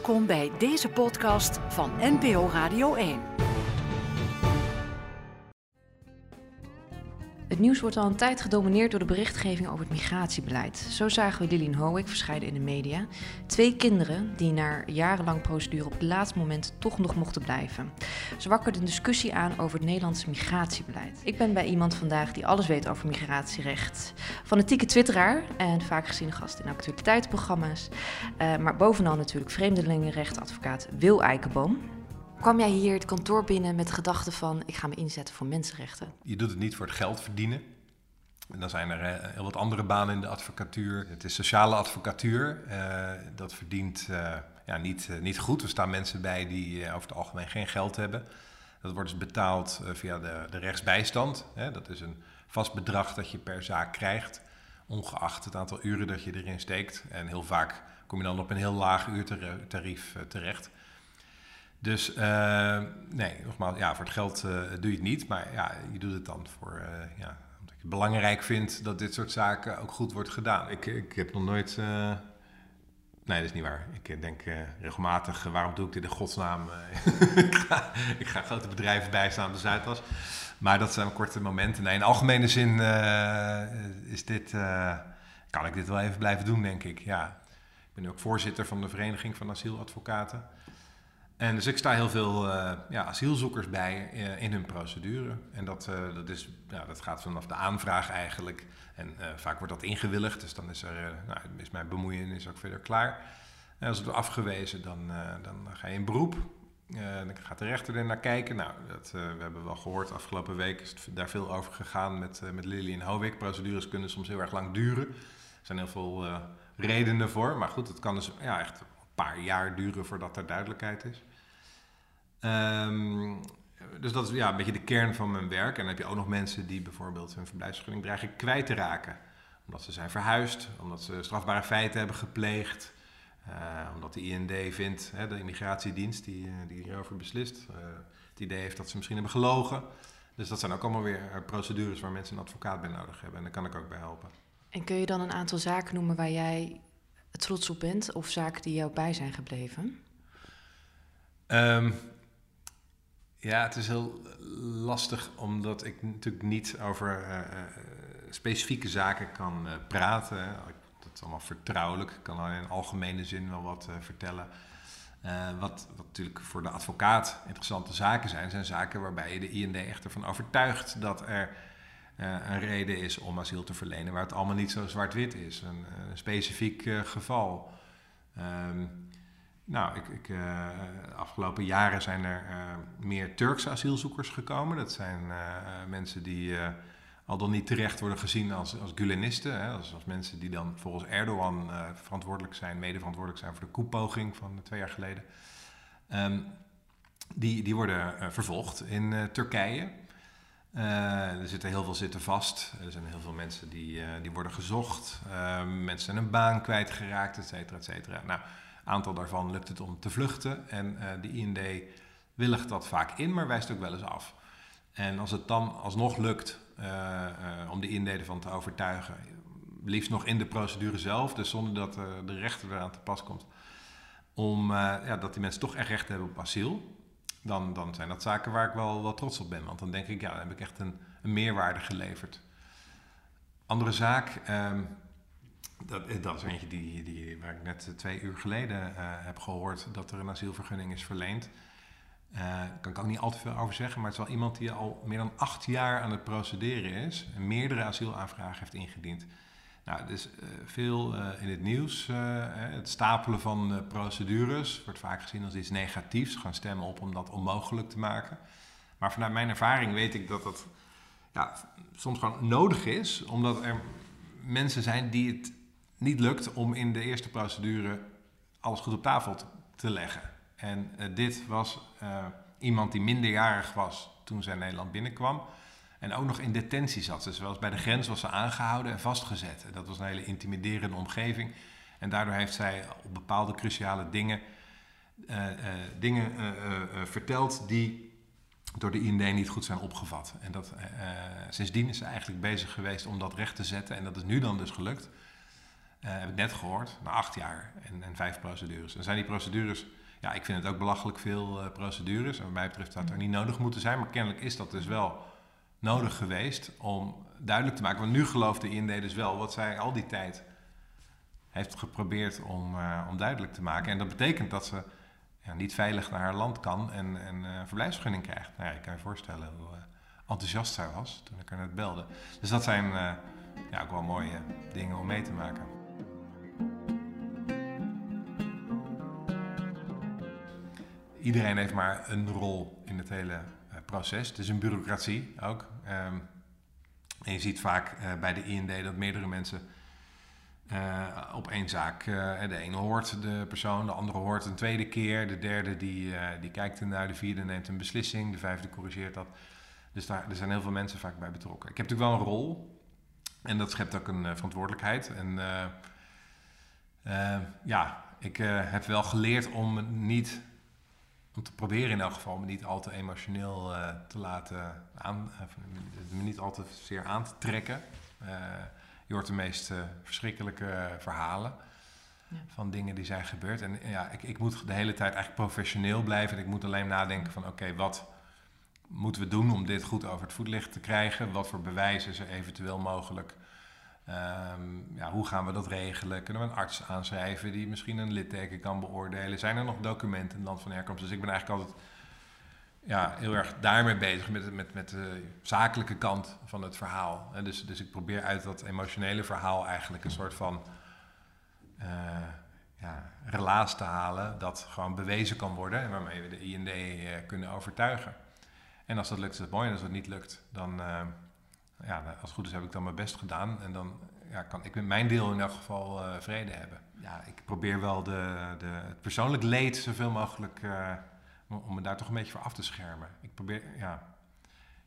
Welkom bij deze podcast van NPO Radio 1. Het nieuws wordt al een tijd gedomineerd door de berichtgeving over het migratiebeleid. Zo zagen we Lilian Hoek verschijnen in de media. Twee kinderen die na jarenlang procedure op het laatste moment toch nog mochten blijven. Ze wakkerde een discussie aan over het Nederlandse migratiebeleid. Ik ben bij iemand vandaag die alles weet over migratierecht. Fanatieke twitteraar en vaak geziene gast in actualiteitsprogramma's. Uh, maar bovenal natuurlijk vreemdelingenrechtadvocaat Wil Eikenboom. Kwam jij hier het kantoor binnen met de gedachte van ik ga me inzetten voor mensenrechten? Je doet het niet voor het geld verdienen. En dan zijn er eh, heel wat andere banen in de advocatuur. Het is sociale advocatuur. Uh, dat verdient uh, ja, niet, niet goed. Er staan mensen bij die over het algemeen geen geld hebben. Dat wordt dus betaald via de, de rechtsbijstand. Dat is een vast bedrag dat je per zaak krijgt, ongeacht het aantal uren dat je erin steekt. En heel vaak kom je dan op een heel laag uurtarief terecht. Dus uh, nee, nogmaals, ja, voor het geld uh, doe je het niet. Maar ja, je doet het dan voor, uh, ja, omdat je het belangrijk vindt dat dit soort zaken ook goed wordt gedaan. Ik, ik heb nog nooit. nee, dat is niet waar. Ik denk regelmatig, waarom doe ik dit in godsnaam? ik, ga, ik ga grote bedrijven bijstaan op de Zuidas. Maar dat zijn korte momenten. Nee, in algemene zin is dit, kan ik dit wel even blijven doen, denk ik. Ja. Ik ben nu ook voorzitter van de Vereniging van Asieladvocaten. En dus ik sta heel veel uh, ja, asielzoekers bij uh, in hun procedure. En dat, uh, dat, is, ja, dat gaat vanaf de aanvraag eigenlijk. En vaak wordt dat ingewilligd, dus dan is, er, nou, is mijn bemoeienis ook verder klaar. En als het wordt afgewezen, dan, dan ga je in beroep. dan gaat de rechter er naar kijken. Nou, dat, we hebben wel gehoord, afgelopen week is daar veel over gegaan met, met Lily en Howik. Procedures kunnen soms heel erg lang duren. Er zijn heel veel redenen voor. Maar goed, het kan dus ja, echt een paar jaar duren voordat er duidelijkheid is. Um, dus dat is ja, een beetje de kern van mijn werk. En dan heb je ook nog mensen die bijvoorbeeld hun verblijfsvergunning dreigen kwijt te raken. Omdat ze zijn verhuisd, omdat ze strafbare feiten hebben gepleegd. Uh, omdat de IND vindt, hè, de immigratiedienst die, eh, die hierover beslist, uh, het idee heeft dat ze misschien hebben gelogen. Dus dat zijn ook allemaal weer procedures waar mensen een advocaat bij nodig hebben. En daar kan ik ook bij helpen. En kun je dan een aantal zaken noemen waar jij trots op bent of zaken die jou bij zijn gebleven? Um, ja, het is heel lastig omdat ik natuurlijk niet over uh, specifieke zaken kan uh, praten. Dat is allemaal vertrouwelijk. Ik kan al in algemene zin wel wat vertellen. wat, wat natuurlijk voor de advocaat interessante zaken zijn, zijn zaken waarbij je de IND echt ervan overtuigt dat er een reden is om asiel te verlenen, waar het allemaal niet zo zwart-wit is. Een, een specifiek geval. Um, nou, ik, ik, uh, afgelopen jaren zijn er uh, meer Turkse asielzoekers gekomen. Dat zijn uh, mensen die al dan niet terecht worden gezien als, als. Hè? Als, als, mensen die dan volgens Erdogan verantwoordelijk zijn, mede verantwoordelijk zijn voor de koepoging van twee jaar geleden. Um, die, die worden vervolgd in Turkije. er zitten heel veel zitten vast. Er zijn heel veel mensen die, die worden gezocht. Ehm, mensen zijn een baan kwijtgeraakt, et cetera, et cetera. Nou, aantal daarvan lukt het om te vluchten. En uh, de IND willigt dat vaak in, maar wijst ook wel eens af. En als het dan alsnog lukt uh, uh, om de IND ervan te overtuigen, liefst nog in de procedure zelf, dus zonder dat de rechter eraan te pas komt, om ja, dat die mensen toch echt recht hebben op asiel, dan, dan zijn dat zaken waar ik wel, wel trots op ben. Want dan denk ik, ja, dan heb ik echt een, een meerwaarde geleverd. Andere zaak, um, dat, eh, dat is die, die, waar ik net twee uur geleden uh, heb gehoord dat er een asielvergunning is verleend. Daar kan ik ook niet al te veel over zeggen, maar het is wel iemand die al meer dan acht jaar aan het procederen is en meerdere asielaanvragen heeft ingediend. Nou, dus uh, veel in het nieuws. het stapelen van procedures wordt vaak gezien als iets negatiefs. Gaan stemmen op om dat onmogelijk te maken. Maar vanuit mijn ervaring weet ik dat dat ja, soms gewoon nodig is, omdat er mensen zijn die het niet lukt om in de eerste procedure alles goed op tafel te, leggen. En uh, dit was uh, iemand die minderjarig was toen zij Nederland binnenkwam. En ook nog in detentie zat. Dus bij de grens was ze aangehouden en vastgezet. En dat was een hele intimiderende omgeving. En daardoor heeft zij op bepaalde cruciale dingen, uh, dingen verteld die door de IND niet goed zijn opgevat. En dat, sindsdien is ze eigenlijk bezig geweest om dat recht te zetten. En dat is nu dan dus gelukt. Heb ik net gehoord, na acht jaar en, en vijf procedures. En zijn die procedures, ja, ik vind het ook belachelijk veel procedures. En wat mij betreft had er niet nodig moeten zijn, maar kennelijk is dat dus wel nodig geweest om duidelijk te maken. Want nu gelooft de IND dus wel wat zij al die tijd heeft geprobeerd om, om duidelijk te maken. En dat betekent dat ze ja, niet veilig naar haar land kan en, en uh, verblijfsvergunning krijgt. Nou ja, je kan je voorstellen hoe uh, enthousiast zij was toen ik haar net belde. Dus dat zijn ja, ook wel mooie dingen om mee te maken. Iedereen heeft maar een rol in het hele proces. Het is een bureaucratie ook. Um, en je ziet vaak bij de IND dat meerdere mensen uh, op één zaak. De ene hoort de persoon, de andere hoort een tweede keer. De derde die, die kijkt ernaar, de vierde neemt een beslissing, de vijfde corrigeert dat. Dus daar er zijn heel veel mensen vaak bij betrokken. Ik heb natuurlijk wel een rol en dat schept ook een verantwoordelijkheid. En ja, ik heb wel geleerd om niet, om te proberen in elk geval, me niet al te emotioneel te laten aan, me niet al te zeer aan te trekken. Je hoort de meest uh, verschrikkelijke verhalen ja. van dingen die zijn gebeurd. En ja, ik, ik moet de hele tijd eigenlijk professioneel blijven. En ik moet alleen nadenken van oké, wat moeten we doen om dit goed over het voetlicht te krijgen? Wat voor bewijzen is er eventueel mogelijk? Um, ja, hoe gaan we dat regelen? Kunnen we een arts aanschrijven die misschien een litteken kan beoordelen? Zijn er nog documenten in het land van herkomst? Dus ik ben eigenlijk altijd ja, heel erg daarmee bezig, met, met, met de zakelijke kant van het verhaal. En dus, dus ik probeer uit dat emotionele verhaal eigenlijk een soort van uh, ja, relaas te halen dat gewoon bewezen kan worden en waarmee we de IND uh, kunnen overtuigen. En als dat lukt, is het mooi. En als dat niet lukt, dan, uh, ja, als het goed is, heb ik dan mijn best gedaan. En dan ja, kan ik met mijn deel in elk geval vrede hebben. Ja, ik probeer wel de, de, het persoonlijk leed zoveel mogelijk om me daar toch een beetje voor af te schermen. Ik probeer, ja,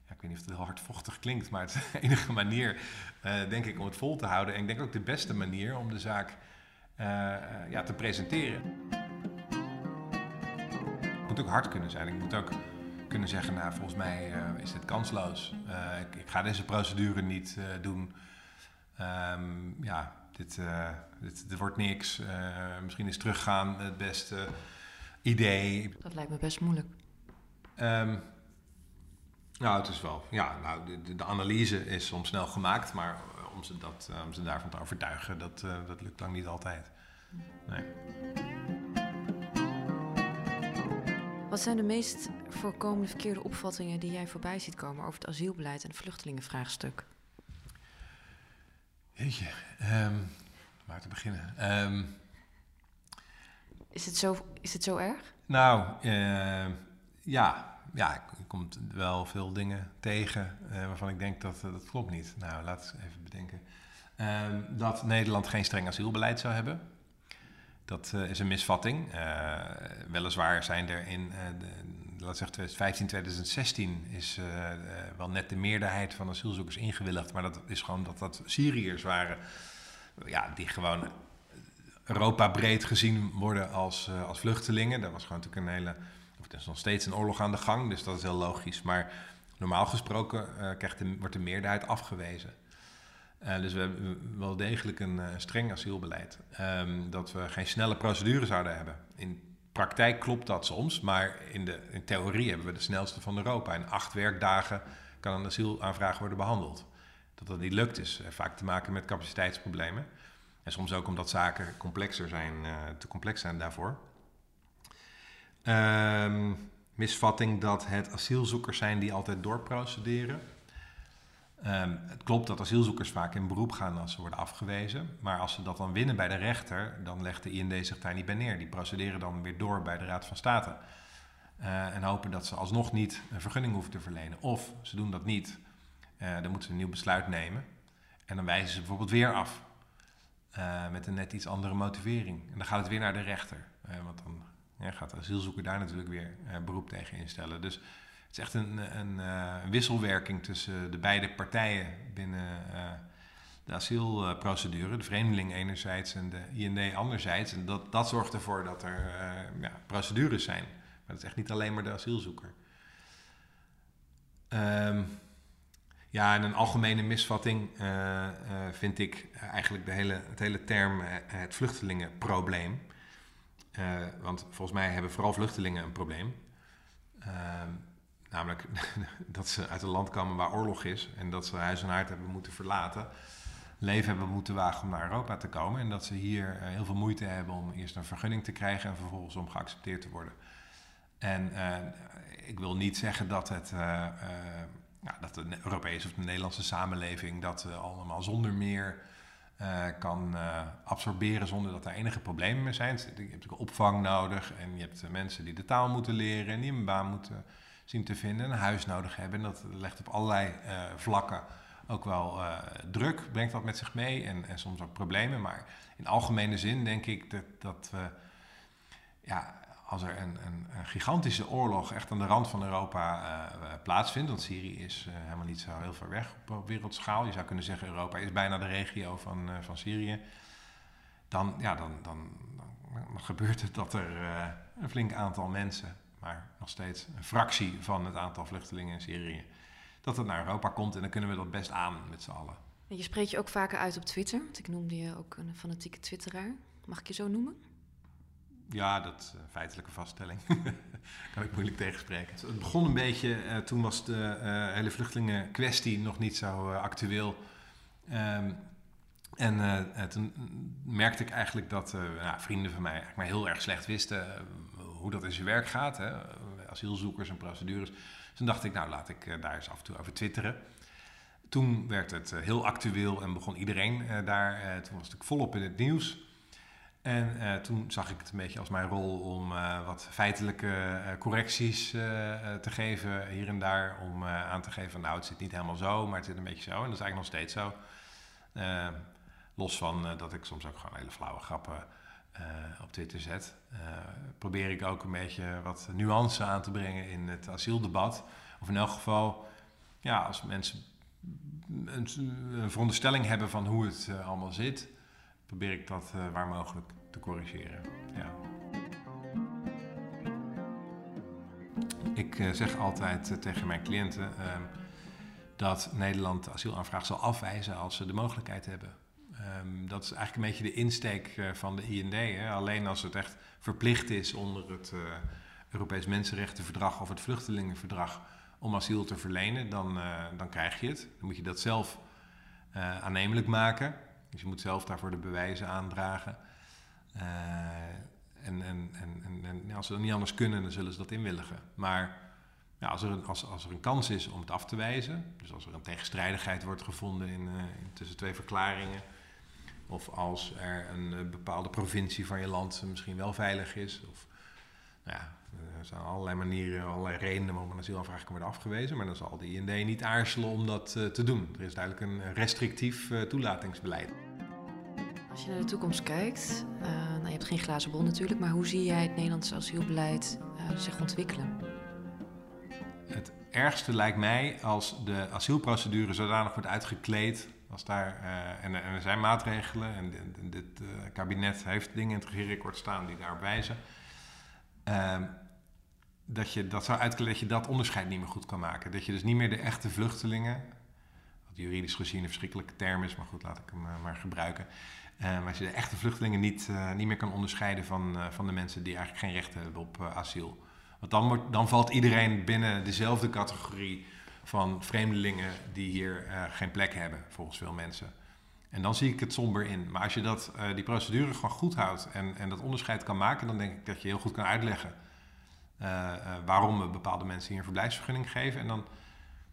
ja ik weet niet of het heel hardvochtig klinkt, maar het is de enige manier, uh, denk ik, om het vol te houden. En ik denk ook de beste manier om de zaak ja, te presenteren. Het moet ook hard kunnen zijn. Ik moet ook kunnen zeggen, nou, volgens mij uh, is dit kansloos. Ik, ik, ga deze procedure niet doen. Um, ja, dit, dit, dit, wordt niks. misschien is teruggaan het beste idee. Dat lijkt me best moeilijk. Um, nou, het is wel. Ja, nou, de, de, analyse is soms snel gemaakt, maar om ze, dat, eh, om ze daarvan te overtuigen, dat, dat lukt lang niet altijd. Nee. Wat zijn de meest voorkomende verkeerde opvattingen die jij voorbij ziet komen over het asielbeleid en het vluchtelingenvraagstuk? Jeetje, um, waar te beginnen? Um, is het zo, is het zo erg? Nou, uh, ja. Ja, ik kom wel veel dingen tegen uh, waarvan ik denk dat uh, dat klopt niet. Nou, laten we even bedenken. Ehm, dat Nederland geen streng asielbeleid zou hebben. Dat is een misvatting. weliswaar zijn er in, de, laat zeggen 2015, 2016 is wel net de meerderheid van asielzoekers ingewilligd. Maar dat is gewoon dat dat Syriërs waren ja, die gewoon Europa breed gezien worden als, als vluchtelingen. Dat was gewoon natuurlijk een hele. Of er is nog steeds een oorlog aan de gang, dus dat is heel logisch. Maar normaal gesproken krijgt wordt de meerderheid afgewezen. Uh, dus we hebben wel degelijk een streng asielbeleid. Um, dat we geen snelle procedure zouden hebben. In praktijk klopt dat soms, maar in, de, in theorie hebben we de snelste van Europa. In acht werkdagen kan een asielaanvraag worden behandeld. Dat dat niet lukt is vaak te maken met capaciteitsproblemen. En soms ook omdat zaken complexer zijn, uh, te complex zijn daarvoor. Um, misvatting dat het asielzoekers zijn die altijd doorprocederen. Um, het klopt dat asielzoekers vaak in beroep gaan als ze worden afgewezen. Maar als ze dat dan winnen bij de rechter, dan legt de IND zich daar niet bij neer. Die procederen dan weer door bij de Raad van State. Uh, en hopen dat ze alsnog niet een vergunning hoeven te verlenen. Of ze doen dat niet, uh, dan moeten ze een nieuw besluit nemen. En dan wijzen ze bijvoorbeeld weer af. Uh, met een net iets andere motivering. En dan gaat het weer naar de rechter. Want dan ja, gaat de asielzoeker daar natuurlijk weer beroep tegen instellen. Dus is echt een, een, een wisselwerking tussen de beide partijen binnen de asielprocedure. De vreemdeling enerzijds en de IND anderzijds. En dat, dat zorgt ervoor dat er ja, procedures zijn. Maar dat is echt niet alleen maar de asielzoeker. Um, Ja, en een algemene misvatting vind ik eigenlijk de hele, het hele term het vluchtelingenprobleem. want volgens mij hebben vooral vluchtelingen een probleem. Ehm, namelijk dat ze uit een land komen waar oorlog is en dat ze huis en haard hebben moeten verlaten. Leven hebben moeten wagen om naar Europa te komen. En dat ze hier heel veel moeite hebben om eerst een vergunning te krijgen en vervolgens om geaccepteerd te worden. En ik wil niet zeggen dat het ja, dat de Europese of de Nederlandse samenleving dat allemaal zonder meer kan absorberen zonder dat er enige problemen meer zijn. Je hebt natuurlijk opvang nodig en je hebt mensen die de taal moeten leren en die een baan moeten zien te vinden en een huis nodig hebben. En dat legt op allerlei vlakken ook wel druk, brengt dat met zich mee en, en soms ook problemen. Maar in algemene zin denk ik dat, dat we ja, als er een, een, een, gigantische oorlog echt aan de rand van Europa uh, plaatsvindt, want Syrië is helemaal niet zo heel ver weg op, wereldschaal. Je zou kunnen zeggen, Europa is bijna de regio van, van Syrië. Dan, ja, dan, dan, dan, gebeurt het dat er een flink aantal mensen, maar nog steeds een fractie van het aantal vluchtelingen in Syrië, dat het naar Europa komt en dan kunnen we dat best aan met z'n allen. En je spreekt je ook vaker uit op Twitter, want ik noemde je ook een fanatieke twitteraar. Mag ik je zo noemen? Ja, dat is een feitelijke vaststelling. kan ik moeilijk tegenspreken. Het begon een beetje, uh, toen was de uh, hele vluchtelingenkwestie nog niet zo uh, actueel. Um, en toen merkte ik eigenlijk dat nou, vrienden van mij eigenlijk maar heel erg slecht wisten hoe dat in zijn werk gaat. Hè? Asielzoekers en procedures. Dus toen dacht ik, nou laat ik daar eens af en toe over twitteren. Toen werd het heel actueel en begon iedereen daar. toen was natuurlijk volop in het nieuws. En toen zag ik het een beetje als mijn rol om wat feitelijke correcties te geven hier en daar. Om aan te geven, nou het zit niet helemaal zo, maar het zit een beetje zo. En dat is eigenlijk nog steeds zo. los van dat ik soms ook gewoon hele flauwe grappen op Twitter zet. probeer ik ook een beetje wat nuance aan te brengen in het asieldebat. Of in elk geval, ja, als mensen een, een veronderstelling hebben van hoe het allemaal zit probeer ik dat waar mogelijk te corrigeren. Ja. Ik zeg altijd tegen mijn cliënten ehm, dat Nederland de asielaanvraag zal afwijzen als ze de mogelijkheid hebben. Um, dat is eigenlijk een beetje de insteek van de IND. Hè? Alleen als het echt verplicht is onder het Europees Mensenrechtenverdrag of het Vluchtelingenverdrag om asiel te verlenen, dan, dan krijg je het. Dan moet je dat zelf aannemelijk maken. Dus je moet zelf daarvoor de bewijzen aandragen. Uh, en, en, en, en, als ze dat niet anders kunnen, dan zullen ze dat inwilligen. Maar ja, als, er een, als, als er een kans is om het af te wijzen, dus als er een tegenstrijdigheid wordt gevonden in, uh, in tussen twee verklaringen, of als er een uh, bepaalde provincie van je land misschien wel veilig is, of nou ja, er zijn allerlei manieren, allerlei redenen waarom een asielaanvraag kan worden afgewezen. Maar dan zal de IND niet aarzelen om dat uh, te doen. Er is duidelijk een restrictief uh, toelatingsbeleid. Als je naar de toekomst kijkt, uh, nou, je hebt geen glazen bol natuurlijk, maar hoe zie jij het Nederlandse asielbeleid zich ontwikkelen? Het ergste lijkt mij als de asielprocedure zodanig wordt uitgekleed. Als daar, en, en, er zijn maatregelen en, dit kabinet heeft dingen in het regeerakkoord staan die daarop wijzen. Ehm, dat je dat zou uitkleden dat je dat onderscheid niet meer goed kan maken. Dat je dus niet meer de echte vluchtelingen, wat juridisch gezien een verschrikkelijke term is, maar goed, laat ik hem uh, maar gebruiken. Uh, maar als je de echte vluchtelingen niet, niet meer kan onderscheiden van, van de mensen die eigenlijk geen recht hebben op asiel. Want dan, wordt, dan valt iedereen binnen dezelfde categorie van vreemdelingen die hier geen plek hebben, volgens veel mensen. En dan zie ik het somber in. Maar als je dat, die procedure gewoon goed houdt en, en dat onderscheid kan maken, dan denk ik dat je heel goed kan uitleggen uh, waarom we bepaalde mensen hier een verblijfsvergunning geven. En dan,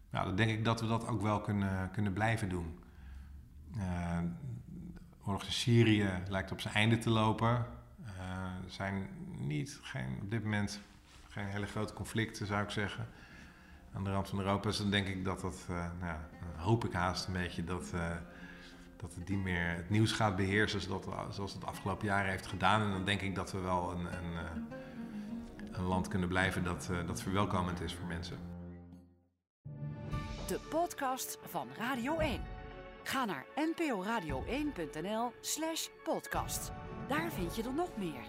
nou, dan denk ik dat we dat ook wel kunnen, kunnen blijven doen. Oorlog in Syrië lijkt op zijn einde te lopen. er zijn niet, geen, op dit moment geen hele grote conflicten, zou ik zeggen. Aan de rand van Europa. Dus dan denk ik dat dat, nou ja, hoop ik haast een beetje dat, dat het niet meer het nieuws gaat beheersen zoals, zoals het afgelopen jaren heeft gedaan. En dan denk ik dat we wel een, een een land kunnen blijven dat, dat verwelkomend is voor mensen. De podcast van Radio 1. Ga naar nporadio1.nl slash podcast. Daar vind je er nog meer.